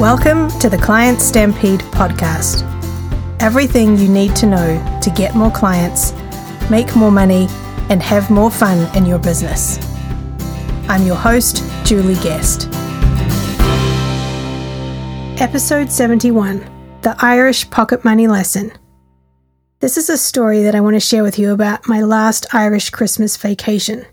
Welcome to the Client Stampede podcast. Everything you need to know to get more clients, make more money, and have more fun in your business. I'm your host, Julie Guest. Episode 71 The Irish Pocket Money Lesson. This is a story that I want to share with you about my last Irish Christmas vacation.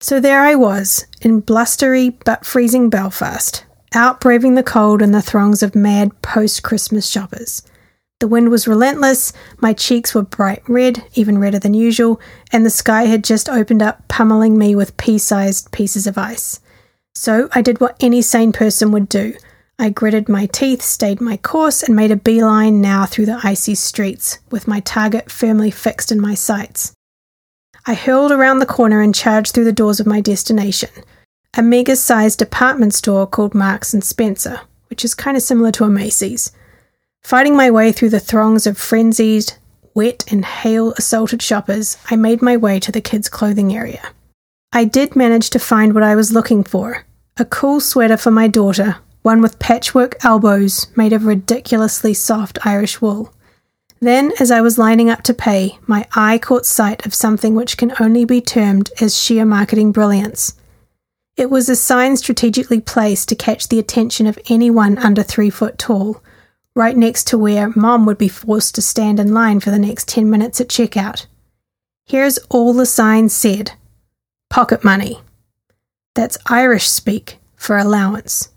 So there I was, in blustery but freezing Belfast, out braving the cold and the throngs of mad post Christmas shoppers. The wind was relentless, my cheeks were bright red, even redder than usual, and the sky had just opened up, pummeling me with pea sized pieces of ice. So I did what any sane person would do. I gritted my teeth, stayed my course, and made a beeline now through the icy streets, with my target firmly fixed in my sights. I hurled around the corner and charged through the doors of my destination, a mega sized department store called Marks and Spencer, which is kind of similar to a Macy's. Fighting my way through the throngs of frenzied, wet, and hail assaulted shoppers, I made my way to the kids' clothing area. I did manage to find what I was looking for a cool sweater for my daughter, one with patchwork elbows made of ridiculously soft Irish wool. Then, as I was lining up to pay, my eye caught sight of something which can only be termed as sheer marketing brilliance. It was a sign strategically placed to catch the attention of anyone under three foot tall right next to where mom would be forced to stand in line for the next 10 minutes at checkout. Here's all the sign said pocket money. That's Irish speak for allowance.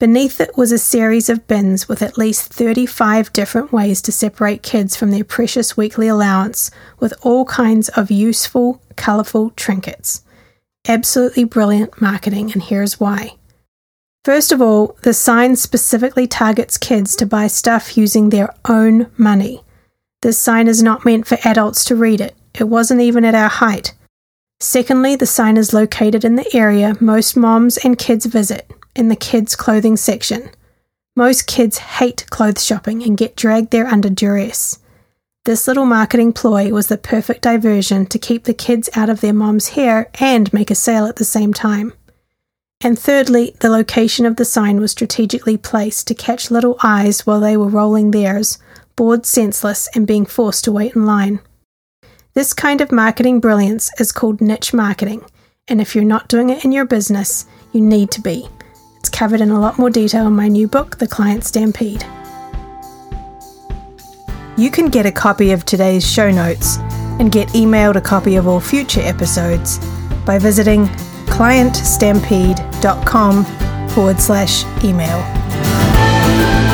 Beneath it was a series of bins with at least 35 different ways to separate kids from their precious weekly allowance with all kinds of useful, colourful trinkets. Absolutely brilliant marketing, and here's why. First of all, the sign specifically targets kids to buy stuff using their own money. This sign is not meant for adults to read it, it wasn't even at our height. Secondly, the sign is located in the area most moms and kids visit, in the kids' clothing section. Most kids hate clothes shopping and get dragged there under duress. This little marketing ploy was the perfect diversion to keep the kids out of their mom's hair and make a sale at the same time. And thirdly, the location of the sign was strategically placed to catch little eyes while they were rolling theirs, bored senseless and being forced to wait in line. This kind of marketing brilliance is called niche marketing, and if you're not doing it in your business, you need to be. It's covered in a lot more detail in my new book, The Client Stampede. You can get a copy of today's show notes and get emailed a copy of all future episodes by visiting clientstampede.com forward slash email.